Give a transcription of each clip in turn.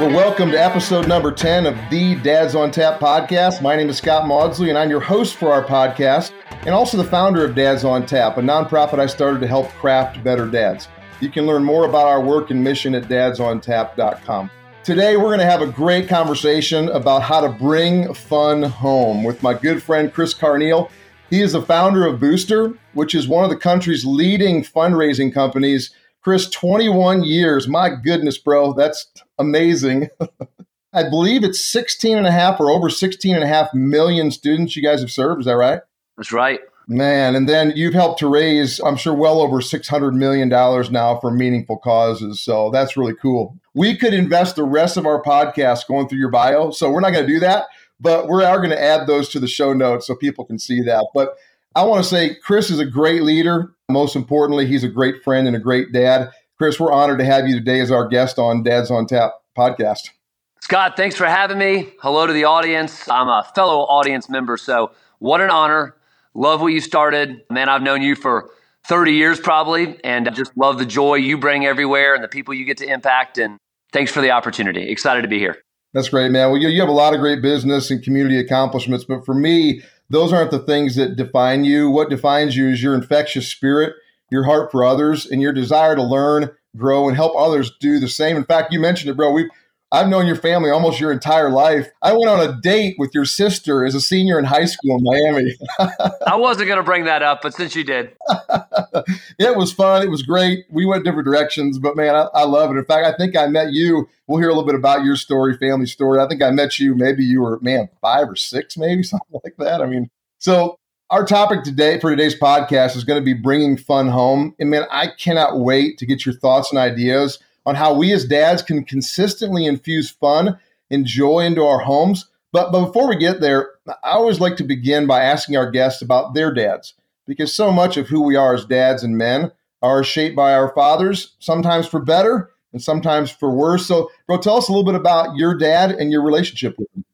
Well, welcome to episode number 10 of the Dads on Tap podcast. My name is Scott Maudsley, and I'm your host for our podcast, and also the founder of Dads on Tap, a nonprofit I started to help craft better dads. You can learn more about our work and mission at dadsontap.com. Today, we're going to have a great conversation about how to bring fun home with my good friend Chris Carneal. He is the founder of Booster, which is one of the country's leading fundraising companies. Chris, 21 years. My goodness, bro, that's amazing. I believe it's 16 and a half or over 16 and a half million students you guys have served. Is that right? That's right. Man, and then you've helped to raise, I'm sure, well over $600 million now for meaningful causes. So that's really cool. We could invest the rest of our podcast going through your bio. So we're not going to do that, but we are going to add those to the show notes so people can see that. But I want to say Chris is a great leader. Most importantly, he's a great friend and a great dad. Chris, we're honored to have you today as our guest on Dads on Tap podcast. Scott, thanks for having me. Hello to the audience. I'm a fellow audience member, so what an honor. Love what you started. Man, I've known you for 30 years probably, and I just love the joy you bring everywhere and the people you get to impact. And thanks for the opportunity. Excited to be here. That's great, man. Well, you, you have a lot of great business and community accomplishments, but for me, those aren't the things that define you. What defines you is your infectious spirit your heart for others, and your desire to learn, grow, and help others do the same. In fact, you mentioned it, bro. We I've known your family almost your entire life. I went on a date with your sister as a senior in high school in Miami. I wasn't going to bring that up, but since you did, it was fun. It was great. We went different directions, but man, I, I, love it. In fact, I think I met you. We'll hear a little bit about your story, family story. I think I met you. Maybe you were man five or six, maybe something like that. I mean, so our topic today for today's podcast is going to be bringing fun home. And man, I cannot wait to get your thoughts and ideas on how we as dads can consistently infuse fun and joy into our homes. But, but before we get there, I always like to begin by asking our guests about their dads, because so much of who we are as dads and men are shaped by our fathers, sometimes for better and sometimes for worse. So, bro, tell us a little bit about your dad and your relationship with him.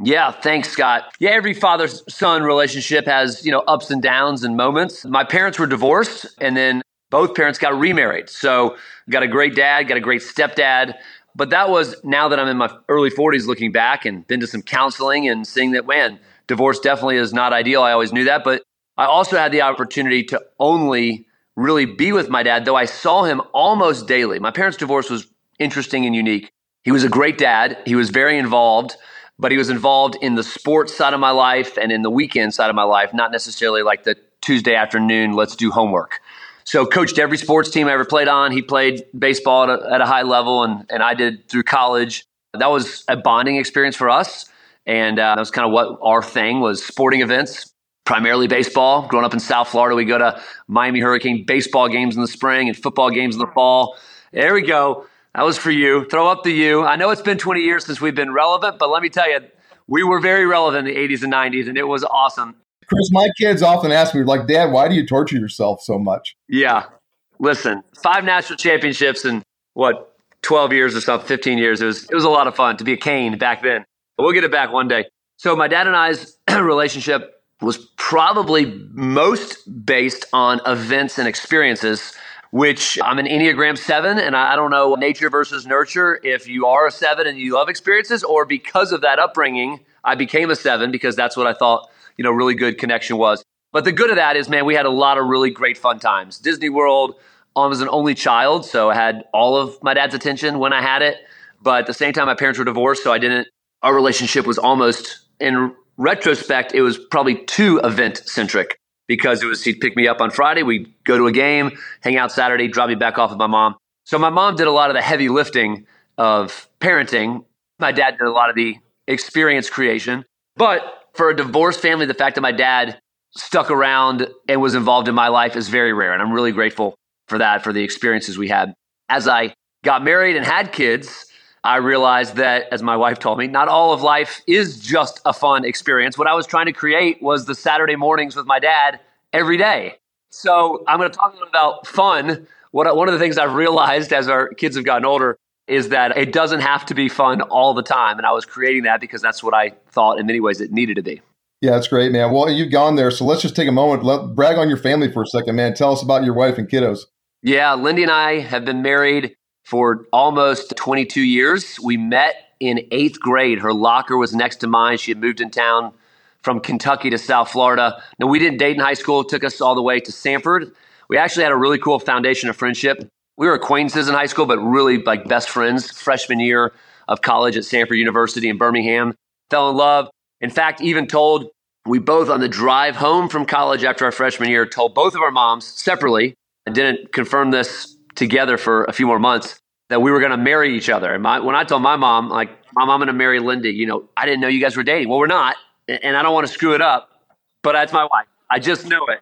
Yeah, thanks, Scott. Yeah, every father son relationship has, you know, ups and downs and moments. My parents were divorced and then both parents got remarried. So, got a great dad, got a great stepdad. But that was now that I'm in my early 40s looking back and been to some counseling and seeing that, man, divorce definitely is not ideal. I always knew that. But I also had the opportunity to only really be with my dad, though I saw him almost daily. My parents' divorce was interesting and unique. He was a great dad, he was very involved but he was involved in the sports side of my life and in the weekend side of my life, not necessarily like the Tuesday afternoon, let's do homework. So coached every sports team I ever played on. He played baseball at a, at a high level, and, and I did through college. That was a bonding experience for us. And uh, that was kind of what our thing was sporting events, primarily baseball. Growing up in South Florida, we go to Miami Hurricane baseball games in the spring and football games in the fall. There we go. That was for you. Throw up the U. I know it's been 20 years since we've been relevant, but let me tell you, we were very relevant in the 80s and 90s, and it was awesome. Chris, my kids often ask me, like, Dad, why do you torture yourself so much? Yeah. Listen, five national championships in what, 12 years or something, 15 years. It was, it was a lot of fun to be a cane back then. We'll get it back one day. So, my dad and I's relationship was probably most based on events and experiences which I'm an Enneagram 7, and I don't know nature versus nurture if you are a 7 and you love experiences, or because of that upbringing, I became a 7 because that's what I thought, you know, really good connection was. But the good of that is, man, we had a lot of really great fun times. Disney World, I was an only child, so I had all of my dad's attention when I had it. But at the same time, my parents were divorced, so I didn't, our relationship was almost, in retrospect, it was probably too event centric because it was he'd pick me up on Friday, we'd go to a game, hang out Saturday, drop me back off with my mom. So my mom did a lot of the heavy lifting of parenting. My dad did a lot of the experience creation. But for a divorced family, the fact that my dad stuck around and was involved in my life is very rare. And I'm really grateful for that, for the experiences we had. As I got married and had kids, I realized that, as my wife told me, not all of life is just a fun experience. What I was trying to create was the Saturday mornings with my dad every day. So I'm going to talk a little about fun. What, one of the things I've realized as our kids have gotten older is that it doesn't have to be fun all the time. And I was creating that because that's what I thought in many ways it needed to be. Yeah, that's great, man. Well, you've gone there. So let's just take a moment. Let, brag on your family for a second, man. Tell us about your wife and kiddos. Yeah, Lindy and I have been married for almost 22 years. We met in eighth grade. Her locker was next to mine. She had moved in town from Kentucky to South Florida. Now, we didn't date in high school. It took us all the way to Samford. We actually had a really cool foundation of friendship. We were acquaintances in high school, but really like best friends freshman year of college at Samford University in Birmingham. Fell in love. In fact, even told we both on the drive home from college after our freshman year told both of our moms separately. I didn't confirm this together for a few more months that we were going to marry each other. And my, when I told my mom, like, Mom, I'm going to marry Lindy, you know, I didn't know you guys were dating. Well, we're not. And I don't want to screw it up, but that's my wife. I just know it.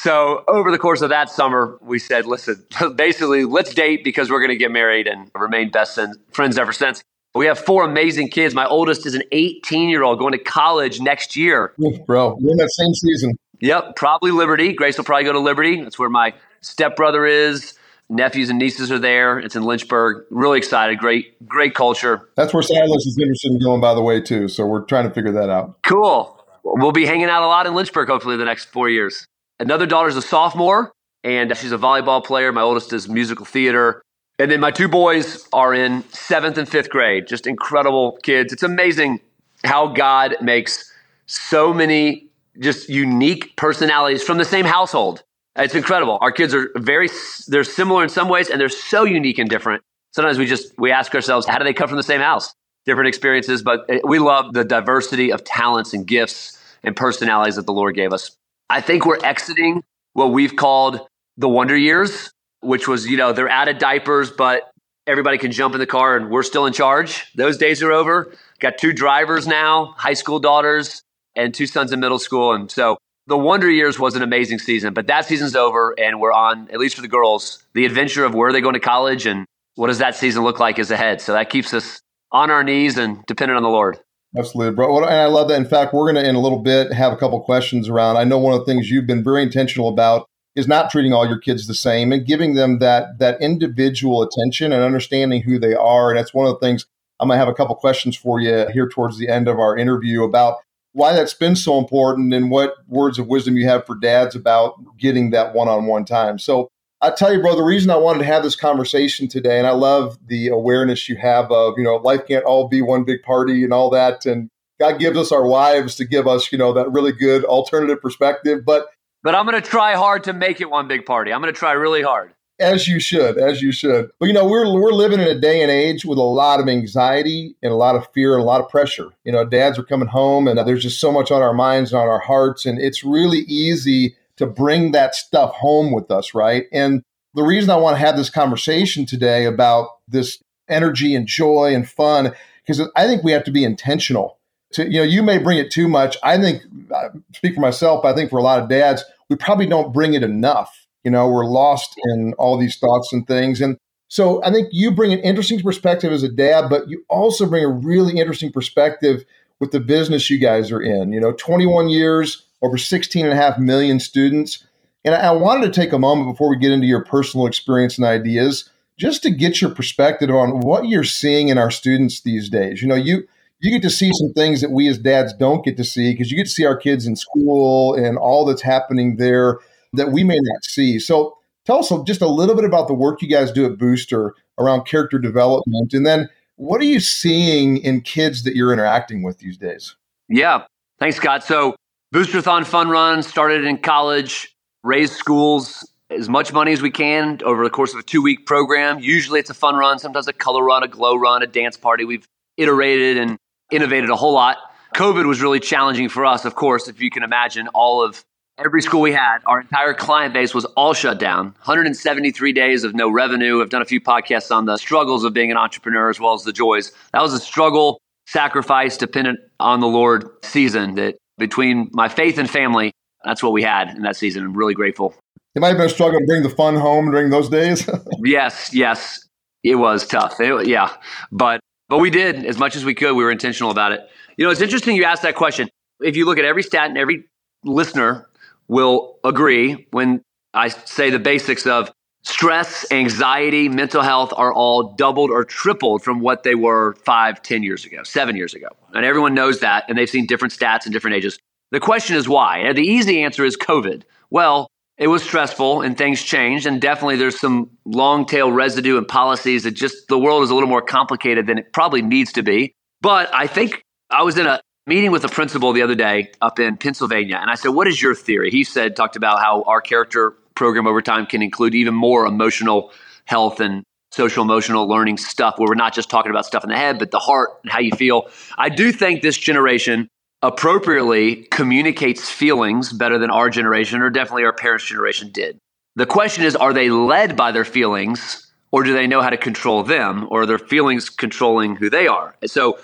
So over the course of that summer, we said, listen, basically, let's date because we're going to get married and remain best friends ever since. We have four amazing kids. My oldest is an 18 year old going to college next year. Bro, we're in that same season. Yep, probably Liberty. Grace will probably go to Liberty. That's where my stepbrother is. Nephews and nieces are there. It's in Lynchburg. Really excited. Great, great culture. That's where Silas is interested in going, by the way, too. So we're trying to figure that out. Cool. We'll be hanging out a lot in Lynchburg, hopefully, the next four years. Another daughter's a sophomore, and she's a volleyball player. My oldest is musical theater. And then my two boys are in seventh and fifth grade. Just incredible kids. It's amazing how God makes so many just unique personalities from the same household. It's incredible. Our kids are very, they're similar in some ways and they're so unique and different. Sometimes we just, we ask ourselves, how do they come from the same house? Different experiences, but eh, we love the diversity of talents and gifts and personalities that the Lord gave us. I think we're exiting what we've called the wonder years, which was, you know, they're out of diapers, but everybody can jump in the car and we're still in charge. Those days are over. Got two drivers now, high school daughters, and two sons in middle school. And so the Wonder Years was an amazing season, but that season's over, and we're on, at least for the girls, the adventure of where are they going to college and what does that season look like is ahead. So that keeps us on our knees and dependent on the Lord. Absolutely, bro. And I love that. In fact, we're going to, in a little bit, have a couple questions around. I know one of the things you've been very intentional about is not treating all your kids the same and giving them that that individual attention and understanding who they are. And that's one of the things I'm going to have a couple questions for you here towards the end of our interview about why that's been so important and what words of wisdom you have for dads about getting that one-on-one time. So I tell you, bro, the reason I wanted to have this conversation today, and I love the awareness you have of, you know, life can't all be one big party and all that. And God gives us our wives to give us, you know, that really good alternative perspective. But but I'm going to try hard to make it one big party. I'm going to try really hard. As you should, as you should. But you know, we're we're living in a day and age with a lot of anxiety and a lot of fear and a lot of pressure. You know, dads are coming home and there's just so much on our minds and on our hearts and it's really easy to bring that stuff home with us, right? And the reason I want to have this conversation today about this energy and joy and fun because I think we have to be intentional. To you know, you may bring it too much. I think I speak for myself, I think for a lot of dads, we probably don't bring it enough you know, we're lost in all these thoughts and things. And so I think you bring an interesting perspective as a dad, but you also bring a really interesting perspective with the business you guys are in. You know, 21 years, over 16 and a half million students. And I wanted to take a moment before we get into your personal experience and ideas just to get your perspective on what you're seeing in our students these days. You know, you you get to see some things that we as dads don't get to see because you get to see our kids in school and all that's happening there that we may not see. So tell us just a little bit about the work you guys do at Booster around character development. And then what are you seeing in kids that you're interacting with these days? Yeah. Thanks, Scott. So Boosterthon Fun Run started in college, raised schools as much money as we can over the course of a two week program. Usually it's a fun run, sometimes a color run, a glow run, a dance party. We've iterated and innovated a whole lot. COVID was really challenging for us, of course, if you can imagine all of every school we had, our entire client base was all shut down. 173 days of no revenue. I've done a few podcasts on the struggles of being an entrepreneur as well as the joys. That was a struggle, sacrifice, dependent on the Lord season that between my faith and family, that's what we had in that season. I'm really grateful. It might have been a struggle to bring the fun home during those days. yes, yes. It was tough. It, yeah. But but we did as much as we could. We were intentional about it. You know, it's interesting you asked that question. If you look at every stat and every listener will agree when I say the basics of stress, anxiety, mental health are all doubled or tripled from what they were five, ten years ago, seven years ago. And everyone knows that, and they've seen different stats in different ages. The question is why? And the easy answer is COVID. Well, it was stressful and things changed. And definitely there's some long tail residue and policies that just the world is a little more complicated than it probably needs to be. But I think I was in a meeting with a principal the other day up in Pennsylvania. And I said, What is your theory? He said, talked about how our character program over time can include even more emotional health and social emotional learning stuff where we're not just talking about stuff in the head, but the heart and how you feel. I do think this generation appropriately communicates feelings better than our generation or definitely our parents' generation did. The question is are they led by their feelings or do they know how to control them or are their feelings controlling who they are? So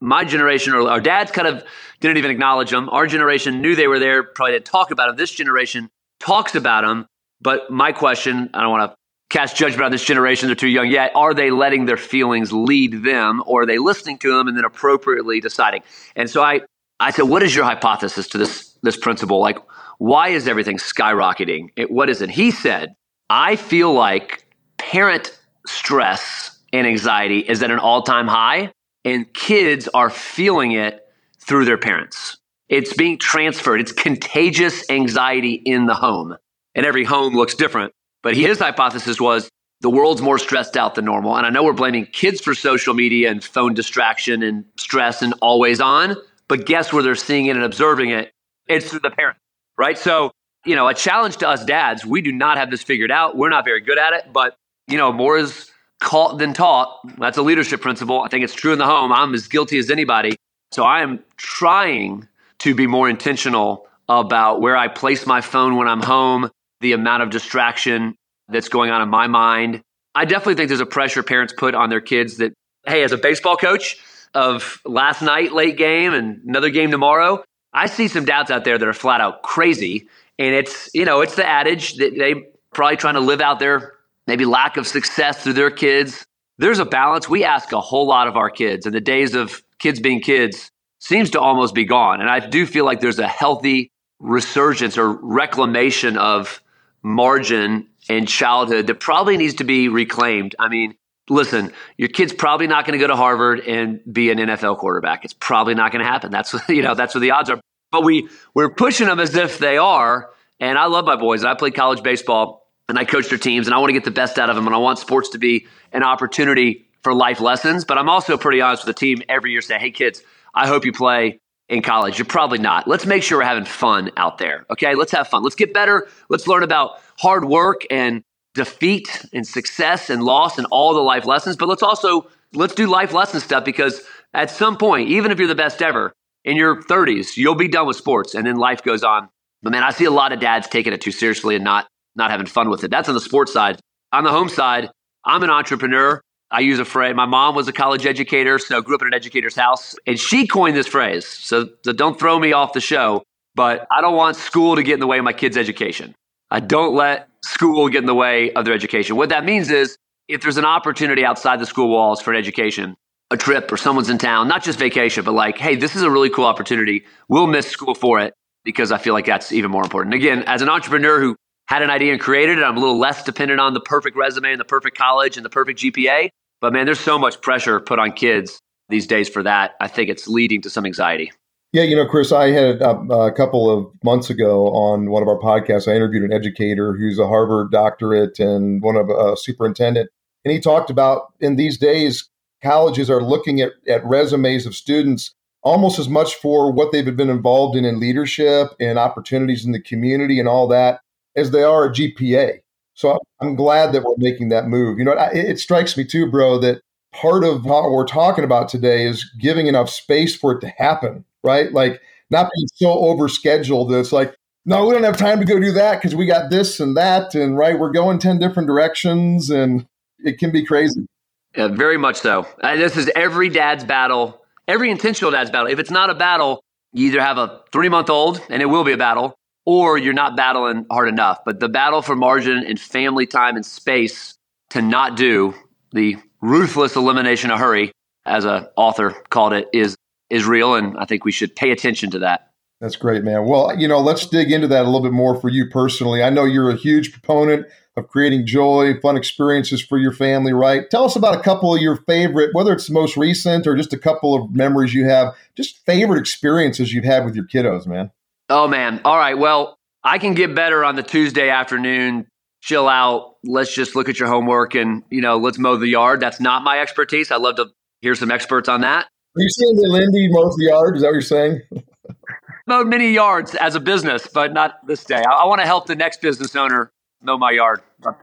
my generation or our dads kind of didn't even acknowledge them. Our generation knew they were there, probably didn't talk about them. This generation talks about them. But my question, I don't want to cast judgment on this generation, they're too young yet. Are they letting their feelings lead them or are they listening to them and then appropriately deciding? And so I, I said, what is your hypothesis to this, this principal? Like, why is everything skyrocketing? It, what is it? He said, I feel like parent stress and anxiety is at an all time high, and kids are feeling it through their parents. It's being transferred. It's contagious anxiety in the home. And every home looks different. But his hypothesis was the world's more stressed out than normal. And I know we're blaming kids for social media and phone distraction and stress and always on. But guess where they're seeing it and observing it? It's through the parents, right? So, you know, a challenge to us dads, we do not have this figured out. We're not very good at it, but, you know, more is caught than taught. That's a leadership principle. I think it's true in the home. I'm as guilty as anybody. So I am trying to be more intentional about where I place my phone when I'm home, the amount of distraction that's going on in my mind. I definitely think there's a pressure parents put on their kids that, hey, as a baseball coach, of last night late game and another game tomorrow. I see some doubts out there that are flat out crazy. And it's, you know, it's the adage that they probably trying to live out their maybe lack of success through their kids. There's a balance. We ask a whole lot of our kids, and the days of kids being kids seems to almost be gone. And I do feel like there's a healthy resurgence or reclamation of margin in childhood that probably needs to be reclaimed. I mean, listen, your kid's probably not going to go to Harvard and be an NFL quarterback. It's probably not going to happen. That's you know that's what the odds are. But we we're pushing them as if they are. And I love my boys. I played college baseball and I coach their teams, and I want to get the best out of them. And I want sports to be an opportunity for life lessons. But I'm also pretty honest with the team every year, say, "Hey, kids, I hope you play." In college, you're probably not. Let's make sure we're having fun out there. Okay, let's have fun. Let's get better. Let's learn about hard work and defeat and success and loss and all the life lessons, but let's also let's do life lesson stuff because at some point, even if you're the best ever in your 30s, you'll be done with sports and then life goes on. But man, I see a lot of dads taking it too seriously and not not having fun with it. That's on the sports side. On the home side, I'm an entrepreneur. I use a phrase. My mom was a college educator, so grew up in an educator's house, and she coined this phrase. So, so don't throw me off the show, but I don't want school to get in the way of my kids' education. I don't let school get in the way of their education. What that means is if there's an opportunity outside the school walls for an education, a trip or someone's in town, not just vacation, but like, hey, this is a really cool opportunity. We'll miss school for it because I feel like that's even more important. Again, as an entrepreneur who had an idea and created it, I'm a little less dependent on the perfect resume and the perfect college and the perfect GPA. But man, there's so much pressure put on kids these days for that. I think it's leading to some anxiety. Yeah, you know, Chris, I had a, a, couple of months ago on one of our podcasts, I interviewed an educator who's a Harvard doctorate and one of a superintendent. And he talked about in these days, colleges are looking at, at resumes of students almost as much for what they've been involved in in leadership and opportunities in the community and all that as they are a GPA. So I'm glad that we're making that move. You know, it, it strikes me too, bro, that part of what we're talking about today is giving enough space for it to happen right? Like not being so overscheduled that it's like, no, we don't have time to go do that because we got this and that, and right, we're going ten different directions, and it can be crazy. Yeah, very much so. Uh, this is every dad's battle, every intentional dad's battle. If it's not a battle, you either have a three month old, and it will be a battle, or you're not battling hard enough. But the battle for margin and family time and space to not do the ruthless elimination of hurry, as a author called it, is is real, and I think we should pay attention to that. That's great, man. Well, you know, let's dig into that a little bit more for you personally. I know you're a huge proponent of creating joy, fun experiences for your family, right? Tell us about a couple of your favorite, whether it's the most recent or just a couple of memories you have, just favorite experiences you've had with your kiddos, man. Oh, man. All right. Well, I can get better on the Tuesday afternoon, chill out, let's just look at your homework and, you know, let's mow the yard. That's not my expertise. I'd love to hear some experts on that. Are you saying that Lindy mows the yard? Is that what you're saying? Mowed many yards as a business, but not this day. I, I want to help the next business owner mow my yard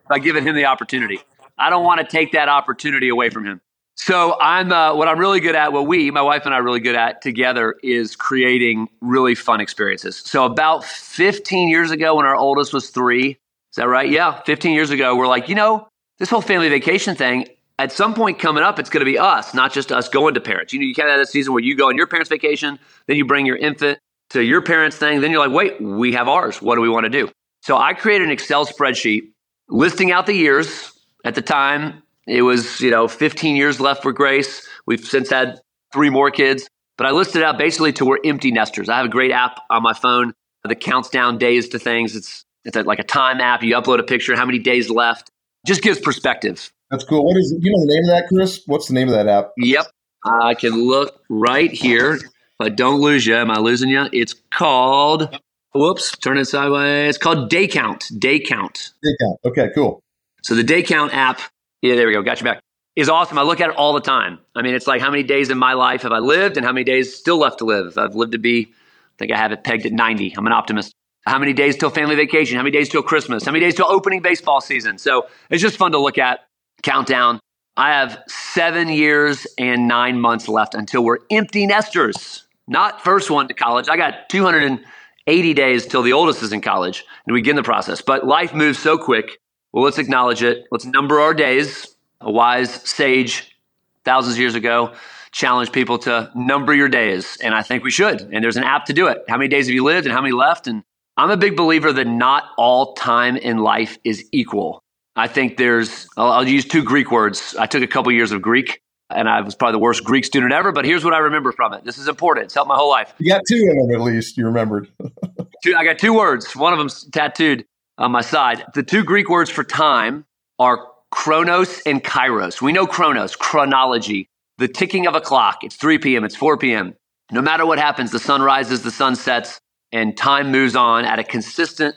by giving him the opportunity. I don't want to take that opportunity away from him. So I'm uh, what I'm really good at. What we, my wife and I, are really good at together is creating really fun experiences. So about 15 years ago, when our oldest was three, is that right? Yeah, 15 years ago, we're like, you know, this whole family vacation thing. At some point coming up, it's going to be us, not just us going to parents. You know, you kind of have a season where you go on your parents' vacation, then you bring your infant to your parents' thing, then you're like, wait, we have ours. What do we want to do? So I created an Excel spreadsheet listing out the years. At the time, it was, you know, 15 years left for Grace. We've since had three more kids, but I listed out basically to we're empty nesters. I have a great app on my phone that counts down days to things. It's it's a, like a time app. You upload a picture, how many days left. Just gives perspective. That's cool. What is it? You know the name of that, Chris? What's the name of that app? Yep. I can look right here. But don't lose you. Am I losing you? It's called, whoops, turn it sideways. It's called DayCount. Day Count. DayCount. Okay, cool. So the DayCount app, yeah, there we go. Got you back. Is awesome. I look at it all the time. I mean, it's like how many days in my life have I lived and how many days still left to live? I've lived to be, I think I have it pegged at 90. I'm an optimist. How many days till family vacation? How many days till Christmas? How many days till opening baseball season? So it's just fun to look at. Countdown. I have seven years and nine months left until we're empty nesters. Not first one to college. I got 280 days till the oldest is in college and we begin the process. But life moves so quick. Well, let's acknowledge it. Let's number our days. A wise sage thousands of years ago challenged people to number your days. And I think we should. And there's an app to do it. How many days have you lived and how many left? And I'm a big believer that not all time in life is equal. I think there's, I'll, I'll use two Greek words. I took a couple years of Greek and I was probably the worst Greek student ever, but here's what I remember from it. This is important. It's helped my whole life. You got two in them at least, you remembered. two, I got two words. One of them's tattooed on my side. The two Greek words for time are chronos and kairos. We know chronos, chronology, the ticking of a clock. It's 3 p.m., it's 4 p.m. No matter what happens, the sun rises, the sun sets, and time moves on at a consistent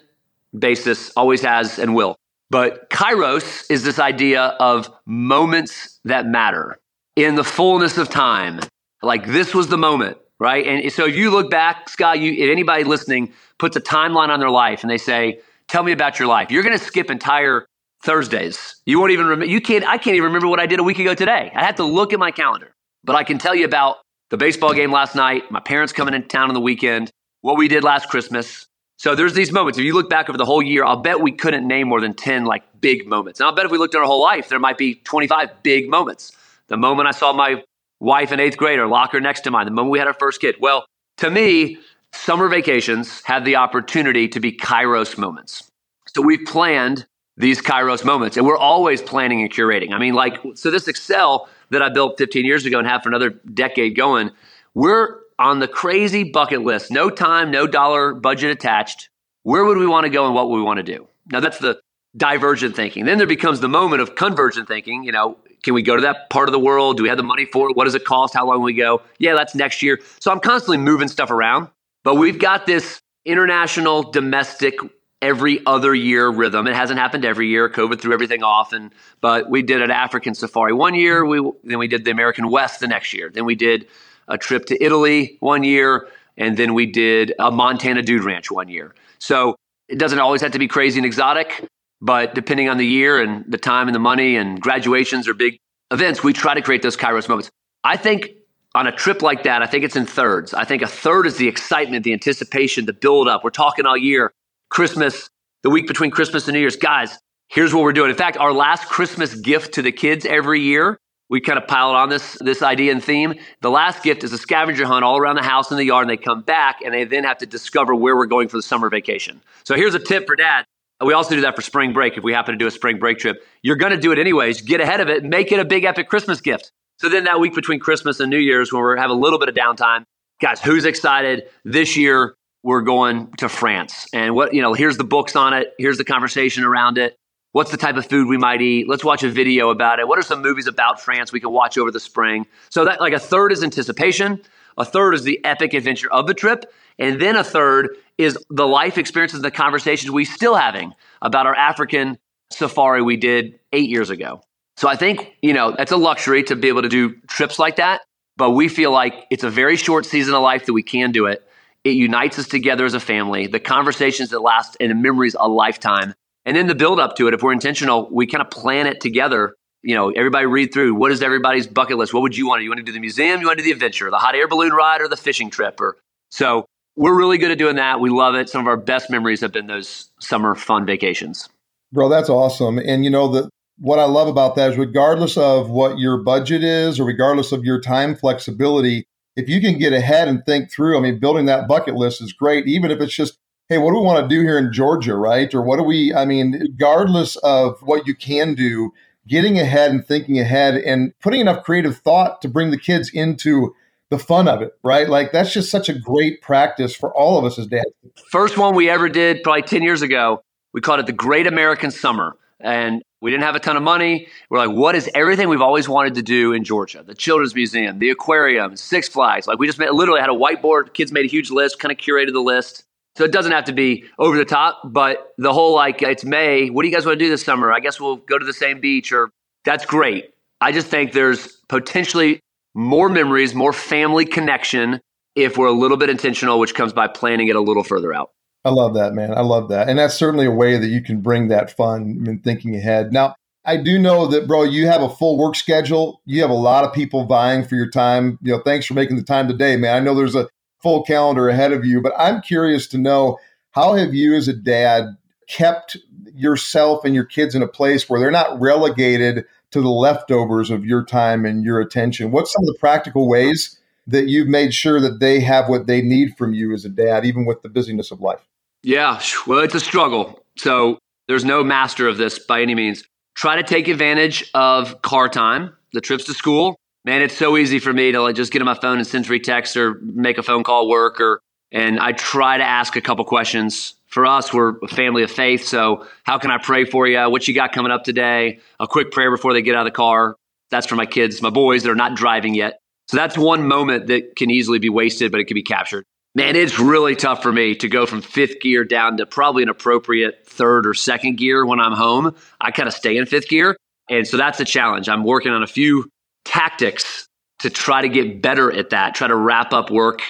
basis, always has and will. But kairos is this idea of moments that matter in the fullness of time. Like this was the moment, right? And so if you look back, Scott, you, if anybody listening puts a timeline on their life and they say, tell me about your life, you're going to skip entire Thursdays. You won't even remember, you can't, I can't even remember what I did a week ago today. I have to look at my calendar, but I can tell you about the baseball game last night, my parents coming into town on the weekend, what we did last Christmas. So there's these moments. If you look back over the whole year, I'll bet we couldn't name more than 10 like big moments. And I'll bet if we looked at our whole life, there might be 25 big moments. The moment I saw my wife in eighth grade or lock her next to mine, the moment we had our first kid. Well, to me, summer vacations have the opportunity to be kairos moments. So we've planned these kairos moments and we're always planning and curating. I mean, like, so this Excel that I built 15 years ago and have for another decade going, we're on the crazy bucket list. No time, no dollar budget attached. Where would we want to go and what would we want to do? Now that's the divergent thinking. Then there becomes the moment of convergent thinking. You know, can we go to that part of the world? Do we have the money for it? What does it cost? How long will we go? Yeah, that's next year. So I'm constantly moving stuff around. But we've got this international, domestic, every other year rhythm. It hasn't happened every year. COVID threw everything off. And but we did an African safari one year. We then we did the American West the next year. Then we did a trip to Italy one year, and then we did a Montana dude ranch one year. So it doesn't always have to be crazy and exotic. But depending on the year and the time and the money and graduations or big events, we try to create those Kairos moments. I think on a trip like that, I think it's in thirds. I think a third is the excitement, the anticipation, the build up. We're talking all year, Christmas, the week between Christmas and New Year's. Guys, here's what we're doing. In fact, our last Christmas gift to the kids every year, we kind of piled on this, this idea and theme. The last gift is a scavenger hunt all around the house and the yard, and they come back and they then have to discover where we're going for the summer vacation. So here's a tip for dad. We also do that for spring break. If we happen to do a spring break trip, you're going to do it anyways. Get ahead of it. Make it a big epic Christmas gift. So then that week between Christmas and New Year's, when we have a little bit of downtime, guys, who's excited? This year we're going to France, and what you know, here's the books on it. Here's the conversation around it. What's the type of food we might eat? Let's watch a video about it. What are some movies about France we can watch over the spring? So that like a third is anticipation, a third is the epic adventure of the trip, And then a third is the life experiences, the conversations we still having about our African safari we did eight years ago. So I think, you know, that's a luxury to be able to do trips like that. But we feel like it's a very short season of life that we can do it. It unites us together as a family, the conversations that last and the memories a lifetime. And then the build up to it, if we're intentional, we kind of plan it together. You know, everybody read through what is everybody's bucket list? What would you want? You want to do the museum? You want to do the adventure, the hot air balloon ride, or the fishing trip? Or so we're really good at doing that. We love it. Some of our best memories have been those summer fun vacations. Bro, that's awesome. And you know, the what I love about that is regardless of what your budget is or regardless of your time flexibility, if you can get ahead and think through, I mean, building that bucket list is great, even if it's just, hey, what do we want to do here in Georgia, right? Or what do we, I mean, regardless of what you can do, getting ahead and thinking ahead and putting enough creative thought to bring the kids into the fun of it, right? Like that's just such a great practice for all of us as dads. First one we ever did probably 10 years ago, we called it the Great American Summer. And we didn't have a ton of money. We're like, what is everything we've always wanted to do in Georgia? The Children's Museum, the aquarium, Six Flags. Like we just made, literally had a whiteboard. Kids made a huge list, kind of curated the list. So it doesn't have to be over the top, but the whole like, it's May. What do you guys want to do this summer? I guess we'll go to the same beach or that's great. I just think there's potentially more memories, more family connection if we're a little bit intentional, which comes by planning it a little further out. I love that, man. I love that. And that's certainly a way that you can bring that fun and thinking ahead. Now, I do know that, bro, you have a full work schedule. You have a lot of people vying for your time. You know, thanks for making the time today, man. I know there's a full calendar ahead of you, but I'm curious to know how have you as a dad kept yourself and your kids in a place where they're not relegated to the leftovers of your time and your attention? What's some of the practical ways that you've made sure that they have what they need from you as a dad, even with the busyness of life? Yeah, well, it's a struggle. So there's no master of this by any means. Try to take advantage of car time, the trips to school. Man, it's so easy for me to like just get on my phone and send three texts or make a phone call work or and I try to ask a couple questions. For us, we're a family of faith, so how can I pray for you? What you got coming up today? A quick prayer before they get out of the car. That's for my kids, my boys that are not driving yet. So that's one moment that can easily be wasted, but it can be captured. Man, it's really tough for me to go from fifth gear down to probably an appropriate third or second gear when I'm home. I kind of stay in fifth gear. And so that's a challenge. I'm working on a few tactics to try to get better at that, try to wrap up work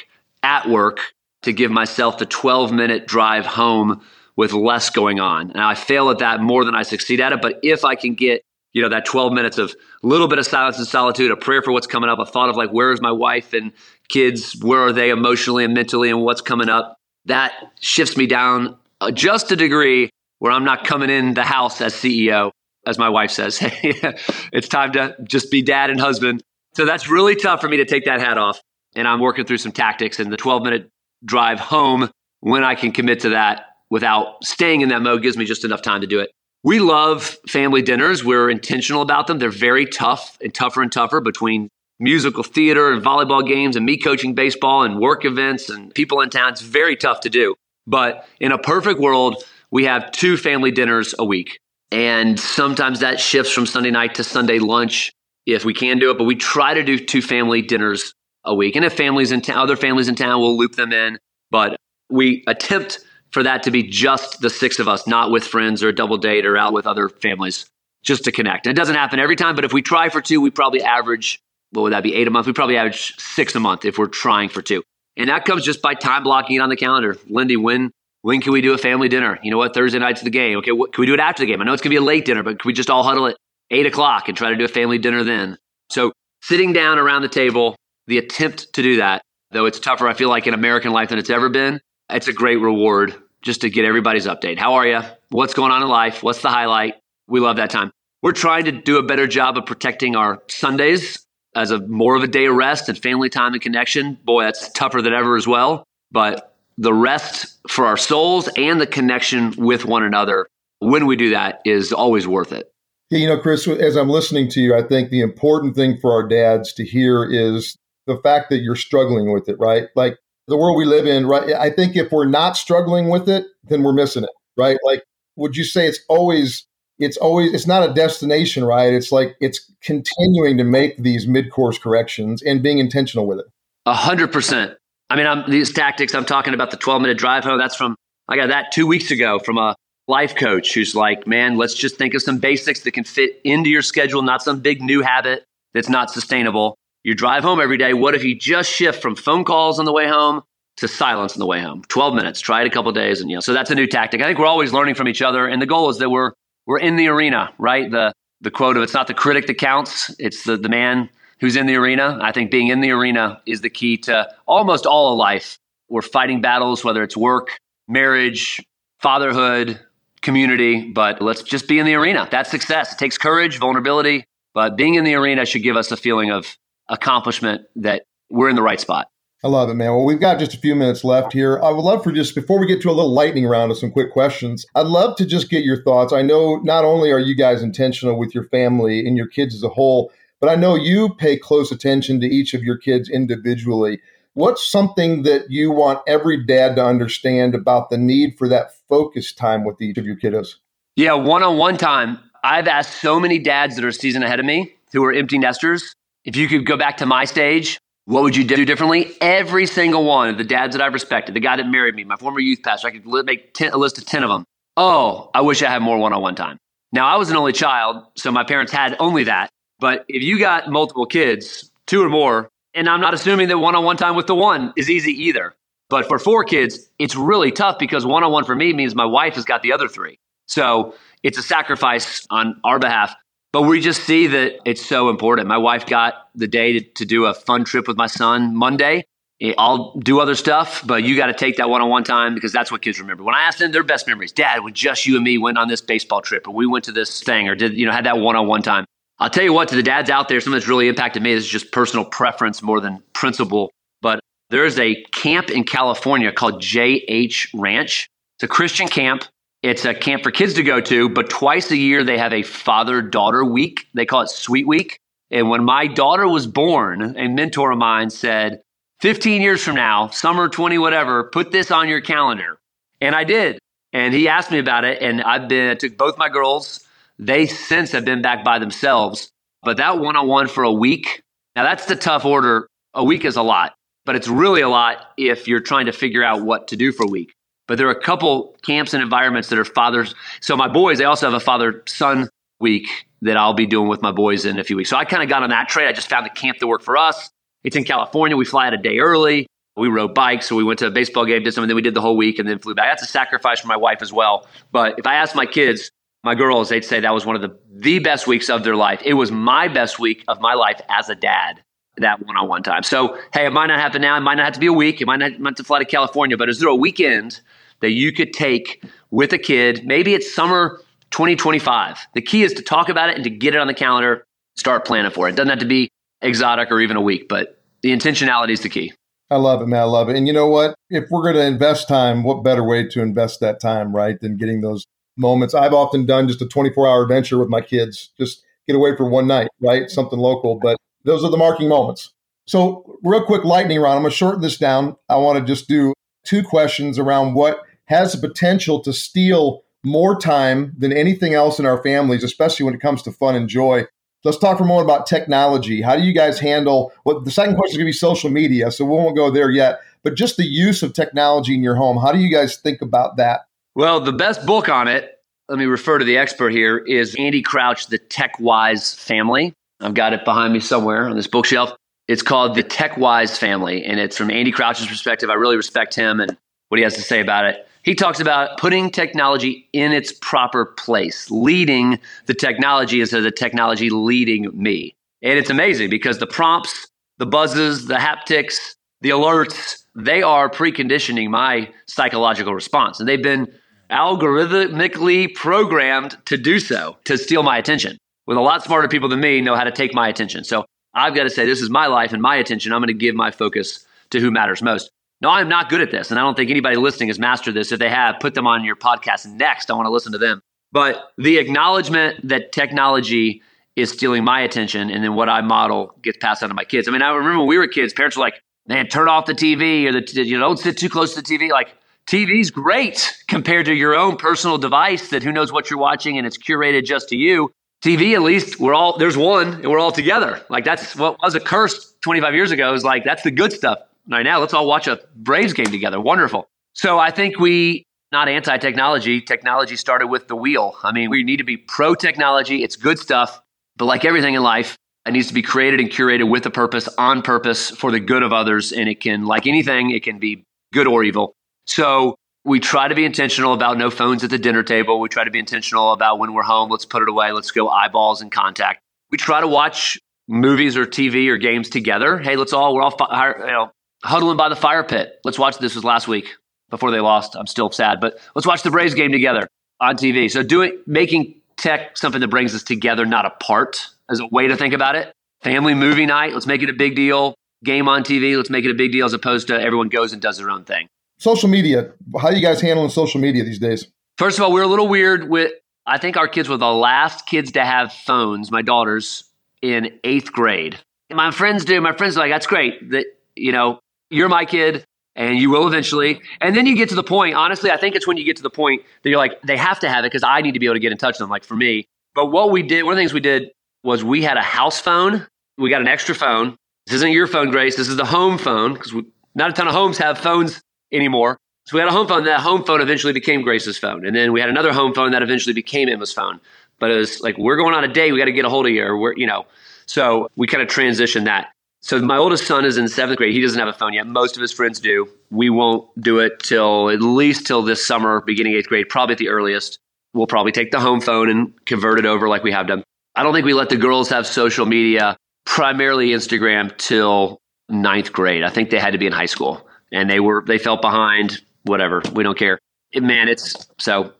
at work to give myself the 12 minute drive home with less going on. And I fail at that more than I succeed at it. But if I can get you know, that 12 minutes of a little bit of silence and solitude, a prayer for what's coming up, a thought of like, where is my wife and kids? Where are they emotionally and mentally and what's coming up? That shifts me down uh, just a degree where I'm not coming in the house as CEO, as my wife says. Hey, it's time to just be dad and husband. So that's really tough for me to take that hat off. And I'm working through some tactics and the 12 minute drive home when I can commit to that without staying in that mode gives me just enough time to do it. We love family dinners. We're intentional about them. They're very tough and tougher and tougher between musical theater and volleyball games and me coaching baseball and work events and people in town. It's very tough to do. But in a perfect world, we have two family dinners a week. And sometimes that shifts from Sunday night to Sunday lunch if we can do it. But we try to do two family dinners a week. And if families in town, other families in town, we'll loop them in. But we attempt for that to be just the six of us, not with friends or a double date or out with other families, just to connect. And it doesn't happen every time, but if we try for two, we probably average, what would that be, eight a month? We probably average six a month if we're trying for two. And that comes just by time blocking it on the calendar. Lindy, when when can we do a family dinner? You know what? Thursday night's the game. Okay, what, can we do it after the game? I know it's gonna be a late dinner, but can we just all huddle at eight o'clock and try to do a family dinner then? So sitting down around the table, the attempt to do that, though it's tougher, I feel like in American life than it's ever been, it's a great reward just to get everybody's update. How are you? What's going on in life? What's the highlight? We love that time. We're trying to do a better job of protecting our Sundays as a more of a day of rest and family time and connection. Boy, that's tougher than ever as well. But the rest for our souls and the connection with one another when we do that is always worth it. Yeah, you know, Chris, as I'm listening to you, I think the important thing for our dads to hear is the fact that you're struggling with it, right? Like the world we live in, right? I think if we're not struggling with it, then we're missing it, right? Like, would you say it's always, it's always, it's not a destination, right? It's like it's continuing to make these mid course corrections and being intentional with it. A hundred percent. I mean, I'm, these tactics, I'm talking about the 12 minute drive home. That's from, I got that two weeks ago from a life coach who's like, man, let's just think of some basics that can fit into your schedule, not some big new habit that's not sustainable. You drive home every day. What if you just shift from phone calls on the way home to silence on the way home? 12 minutes. Try it a couple days. And, you know, so that's a new tactic. I think we're always learning from each other. And the goal is that we're, we're in the arena, right? The, the quote of it's not the critic that counts, it's the, the man who's in the arena. I think being in the arena is the key to almost all of life. We're fighting battles, whether it's work, marriage, fatherhood, community, but let's just be in the arena. That's success. It takes courage, vulnerability, but being in the arena should give us a feeling of accomplishment that we're in the right spot. I love it, man. Well, we've got just a few minutes left here. I would love for just before we get to a little lightning round of some quick questions, I'd love to just get your thoughts. I know not only are you guys intentional with your family and your kids as a whole, but I know you pay close attention to each of your kids individually. What's something that you want every dad to understand about the need for that focus time with each of your kiddos? Yeah, one on one time. I've asked so many dads that are a season ahead of me who are empty nesters. If you could go back to my stage, what would you do differently? Every single one of the dads that I've respected, the guy that married me, my former youth pastor, I could make 10, a list of 10 of them. Oh, I wish I had more one on one time. Now, I was an only child, so my parents had only that. But if you got multiple kids, two or more, and I'm not assuming that one on one time with the one is easy either. But for four kids, it's really tough because one on one for me means my wife has got the other three. So it's a sacrifice on our behalf. But we just see that it's so important. My wife got the day to, to do a fun trip with my son Monday. Eh, I'll do other stuff, but you got to take that one on one time because that's what kids remember. When I asked them their best memories, Dad, when just you and me went on this baseball trip, or we went to this thing, or did you know had that one on one time. I'll tell you what, to the dads out there, something that's really impacted me is just personal preference more than principle. But there's a camp in California called JH Ranch. It's a Christian camp. It's a camp for kids to go to, but twice a year they have a father daughter week. They call it Sweet Week. And when my daughter was born, a mentor of mine said, 15 years from now, summer 20, whatever, put this on your calendar. And I did. And he asked me about it. And I've been, I took both my girls. They since have been back by themselves. But that one on one for a week, now that's the tough order. A week is a lot, but it's really a lot if you're trying to figure out what to do for a week. But there are a couple camps and environments that are fathers. So my boys, they also have a father son week that I'll be doing with my boys in a few weeks. So I kind of got on that trade. I just found the camp that worked for us. It's in California. We fly out a day early. We rode bikes, so we went to a baseball game, did something, then we did the whole week and then flew back. That's a sacrifice for my wife as well. But if I asked my kids, my girls, they'd say that was one of the, the best weeks of their life. It was my best week of my life as a dad that one on one time. So, hey, it might not happen now. It might not have to be a week. It might not, have to fly to California, but is there a weekend that you could take with a kid. Maybe it's summer 2025. The key is to talk about it and to get it on the calendar, start planning for it. It doesn't have to be exotic or even a week, but the intentionality is the key. I love it, man. I love it. And you know what? If we're going to invest time, what better way to invest that time, right, than getting those moments? I've often done just a 24 hour adventure with my kids, just get away for one night, right? Something local. But those are the marking moments. So, real quick lightning round. I'm going to shorten this down. I want to just do two questions around what has the potential to steal more time than anything else in our families, especially when it comes to fun and joy. Let's talk for a moment about technology. How do you guys handle what well, the second question is going to be social media, so we won't go there yet, but just the use of technology in your home. How do you guys think about that? Well, the best book on it, let me refer to the expert here, is Andy Crouch, The Tech Wise Family. I've got it behind me somewhere on this bookshelf. It's called The Tech Wise Family, and it's from Andy Crouch's perspective. I really respect him and what he has to say about it. He talks about putting technology in its proper place, leading the technology instead of the technology leading me. And it's amazing because the prompts, the buzzes, the haptics, the alerts, they are preconditioning my psychological response. And they've been algorithmically programmed to do so, to steal my attention. With a lot smarter people than me know how to take my attention. So I've got to say, this is my life and my attention. I'm going to give my focus to who matters most. No, I'm not good at this. And I don't think anybody listening has mastered this. If they have, put them on your podcast next. I want to listen to them. But the acknowledgement that technology is stealing my attention and then what I model gets passed on to my kids. I mean, I remember when we were kids, parents were like, man, turn off the TV or the, you know, don't sit too close to the TV. Like, TV's great compared to your own personal device that who knows what you're watching and it's curated just to you. TV, at least we're all, there's one and we're all together. Like that's what was a curse 25 years ago is like, that's the good stuff right now. Let's all watch a Braves game together. Wonderful. So I think we not anti technology. Technology started with the wheel. I mean, we need to be pro technology. It's good stuff, but like everything in life, it needs to be created and curated with a purpose, on purpose, for the good of others. And it can, like anything, it can be good or evil. So we try to be intentional about no phones at the dinner table. We try to be intentional about when we're home, let's put it away. Let's go eyeballs and contact. We try to watch movies or TV or games together. Hey, let's all, we're all, you know, huddling by the fire pit. Let's watch this was last week before they lost. I'm still sad, but let's watch the Braves game together on TV. So doing, making tech something that brings us together, not apart as a way to think about it. Family movie night. Let's make it a big deal. Game on TV. Let's make it a big deal as opposed to everyone goes and does their own thing social media. How are you guys handling social media these days? First of all, we're a little weird with. I think our kids were the last kids to have phones. My daughters in eighth grade. My friends do. My friends are like, "That's great. That you know, you're my kid." and you will eventually. And then you get to the point, honestly, I think it's when you get to the point that you're like, they have to have it because I need to be able to get in touch with them, like for me. But what we did, one of the things we did was we had a house phone. We got an extra phone. This isn't your phone, Grace. This is the home phone because not a ton of homes have phones anymore. So we had a home phone. That home phone eventually became Grace's phone, and then we had another home phone that eventually became Emma's phone. But it was like we're going on a date. We got to get a hold of you, or we're you know. So we kind of transitioned that. So my oldest son is in seventh grade. He doesn't have a phone yet. Most of his friends do. We won't do it till at least till this summer, beginning eighth grade, probably at the earliest. We'll probably take the home phone and convert it over like we have done. I don't think we let the girls have social media, primarily Instagram, till ninth grade. I think they had to be in high school and they were they felt behind. Whatever, we don't care. It, man, it's so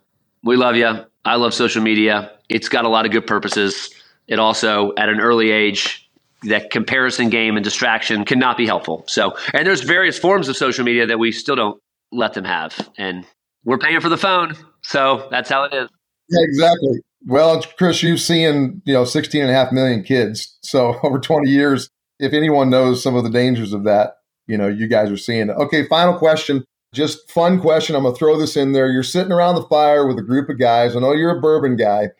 we love you. I love social media. It's got a lot of good purposes. It also, at an early age, that comparison game and distraction cannot be helpful. So, and there's various forms of social media that we still don't let them have, and we're paying for the phone, so that's how it is. Yeah, exactly. Well, Chris, you've seen you know 16 and a half million kids, so over 20 years. If anyone knows some of the dangers of that, you know, you guys are seeing. Okay, final question. Just fun question. I'm to throw this in there. You're sitting around the fire with a group of guys. I know you're a bourbon guy,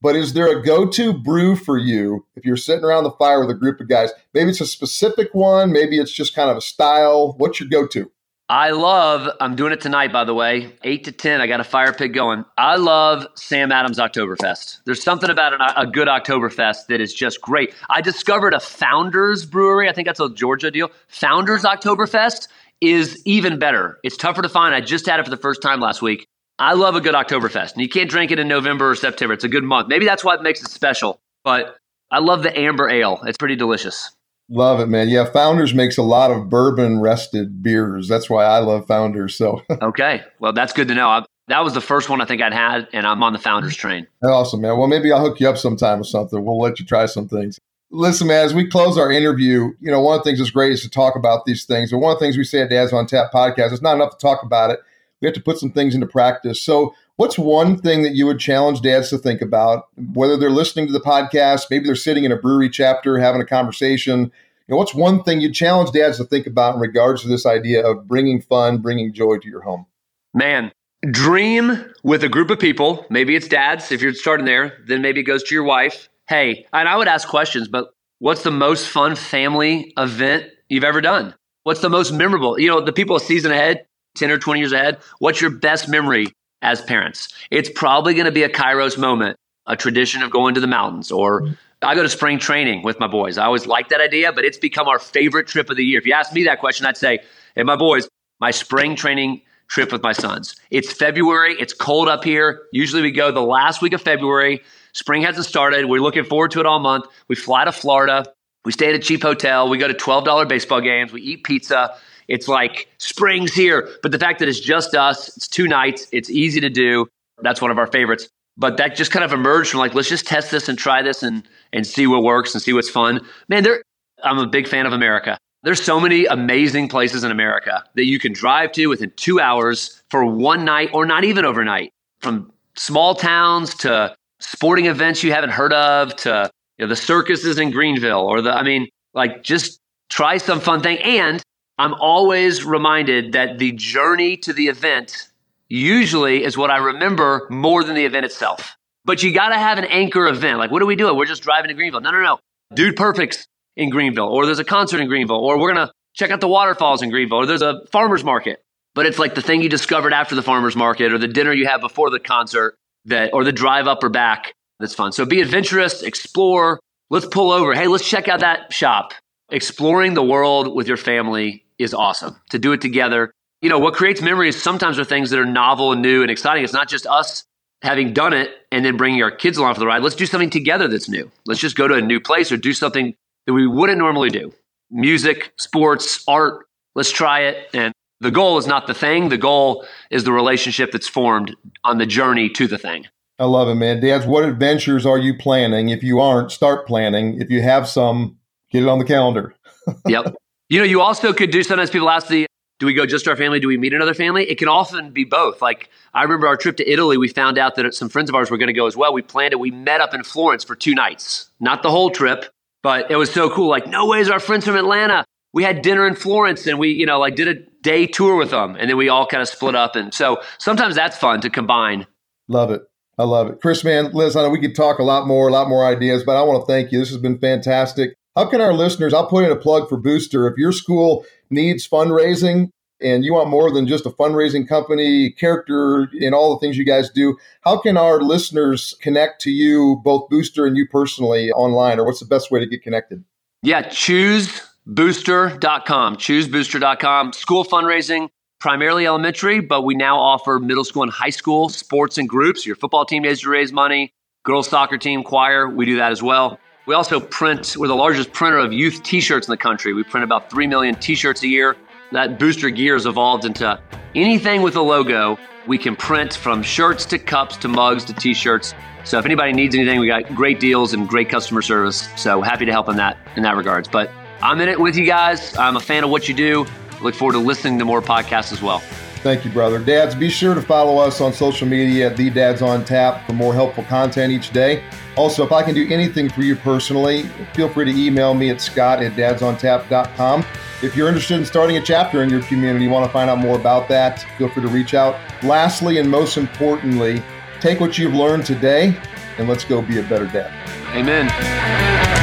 but is there a go to brew for you if you're sitting around the fire with a group of guys? Maybe it's a specific one. Maybe it's just kind of a style. What's your go to? I love, I'm doing it tonight, by the way, 8 to 10. I got a fire pit going. I love Sam Adams Oktoberfest. There's something about an, a good Oktoberfest that is just great. I discovered a Founders Brewery. I think that's a Georgia deal. Founders Oktoberfest is even better. It's tougher to find. I just had it for the first time last week. I love a good Oktoberfest. And you can't drink it in November or September. It's a good month. Maybe that's what makes it special. But I love the amber ale. It's pretty delicious. Love it, man. Yeah, Founders makes a lot of bourbon rested beers. That's why I love Founders. So okay, well, that's good to know. I, that was the first one I think I'd had, and I'm on the Founders train. Awesome, man. Well, maybe I'll hook you up sometime or something. We'll let you try some things. Listen, man, as we close our interview, you know, one of the things that's great is to talk about these things. But one of the things we say at Dads on Tap podcast, it's not enough to talk about it. We have to put some things into practice. So, what's one thing that you would challenge dads to think about, whether they're listening to the podcast, maybe they're sitting in a brewery chapter having a conversation, You know, what's one thing you challenge dads to think about in regards to this idea of bringing fun, bringing joy to your home? Man, dream with a group of people. Maybe it's dads, if you're starting there. Then maybe it goes to your wife. Hey, and I would ask questions, but what's the most fun family event you've ever done? What's the most memorable? You know, the people a season ahead, 10 or 20 years ahead, what's your best memory as parents? It's probably going to be a Kairos moment, a tradition of going to the mountains or mm-hmm. I go to spring training with my boys. I always liked that idea, but it's become our favorite trip of the year. If you ask me that question, I'd say, hey, my boys, my spring training trip with my sons. It's February. It's cold up here. Usually we go the last week of February. Spring hasn't started. We're looking forward to it all month. We fly to Florida. We stay at a cheap hotel. We go to $12 baseball games. We eat pizza. It's like spring's here. But the fact that it's just us, it's two nights, it's easy to do. That's one of our favorites. But that just kind of emerged from like let's just test this and try this and and see what works and see what's fun. Man there i'm a big fan of america. There's so many amazing places in america that you can drive to within two hours for one night or not even overnight. From small towns to sporting events you haven't heard of to you know, the circuses in greenville or the i mean like just try some fun thing. And i'm always reminded that the journey to the event usually is what I remember more than the event itself. But you got to have an anchor event. Like, what are we doing? We're just driving to Greenville. No, no, no. Dude Perfect's in Greenville, or there's a concert in Greenville, or we're going to check out the waterfalls in Greenville, or there's a farmer's market. But it's like the thing you discovered after the farmer's market, or the dinner you had before the concert, that, or the drive up or back. That's fun. So be adventurous, explore. Let's pull over. Hey, let's check out that shop. Exploring the world with your family is awesome. To do it together, you know, what creates memories sometimes are things that are novel and new and exciting. It's not just us having done it and then bringing our kids along for the ride. Let's do something together that's new. Let's just go to a new place or do something that we wouldn't normally do. Music, sports, art. Let's try it. And the goal is not the thing. The goal is the relationship that's formed on the journey to the thing. I love it, man. Dads, what adventures are you planning? If you aren't, start planning. If you have some, get it on the calendar. yep. You know, you also could do sometimes people ask the do we go just our family? Do we meet another family? It can often be both. Like I remember our trip to Italy, we found out that some friends of ours were going to go as well. We planned it. We met up in Florence for two nights, not the whole trip, but it was so cool. Like, no ways, our friends from Atlanta. We had dinner in Florence and we, you know, like did a day tour with them. And then we all kind of split up. And so sometimes that's fun to combine. Love it. I love it. Chris, man, Liz, I know we could talk a lot more, a lot more ideas, but I want to thank you. This has been fantastic. How can our listeners, I'll put in a plug for Booster. If your school needs fundraising, and you want more than just a fundraising company, character, and all the things you guys do, how can our listeners connect to you, both Booster and you personally, online? Or what's the best way to get connected? Yeah, choose choosebooster.com. Choosebooster.com. School fundraising, primarily elementary, but we now offer middle school and high school sports and groups. Your football team needs to raise money, girls soccer team, choir, we do that as well. We also print, we're the largest printer of youth t shirts in the country. We print about 3 million t shirts a year that booster gear has evolved into anything with a logo. We can print from shirts to cups to mugs to t-shirts. So if anybody needs anything, we got great deals and great customer service. So happy to help in that in that regards. But I'm in it with you guys. I'm a fan of what you do. Look forward to listening to more podcasts as well. Thank you, brother. Dads, be sure to follow us on social media at The Dads on Tap for more helpful content each day. Also, if I can do anything for you personally, feel free to email me at scott at dadsontap.com. If you're interested in starting a chapter in your community, want to find out more about that, feel free to reach out. Lastly, and most importantly, take what you've learned today and let's go be a better dad. Amen.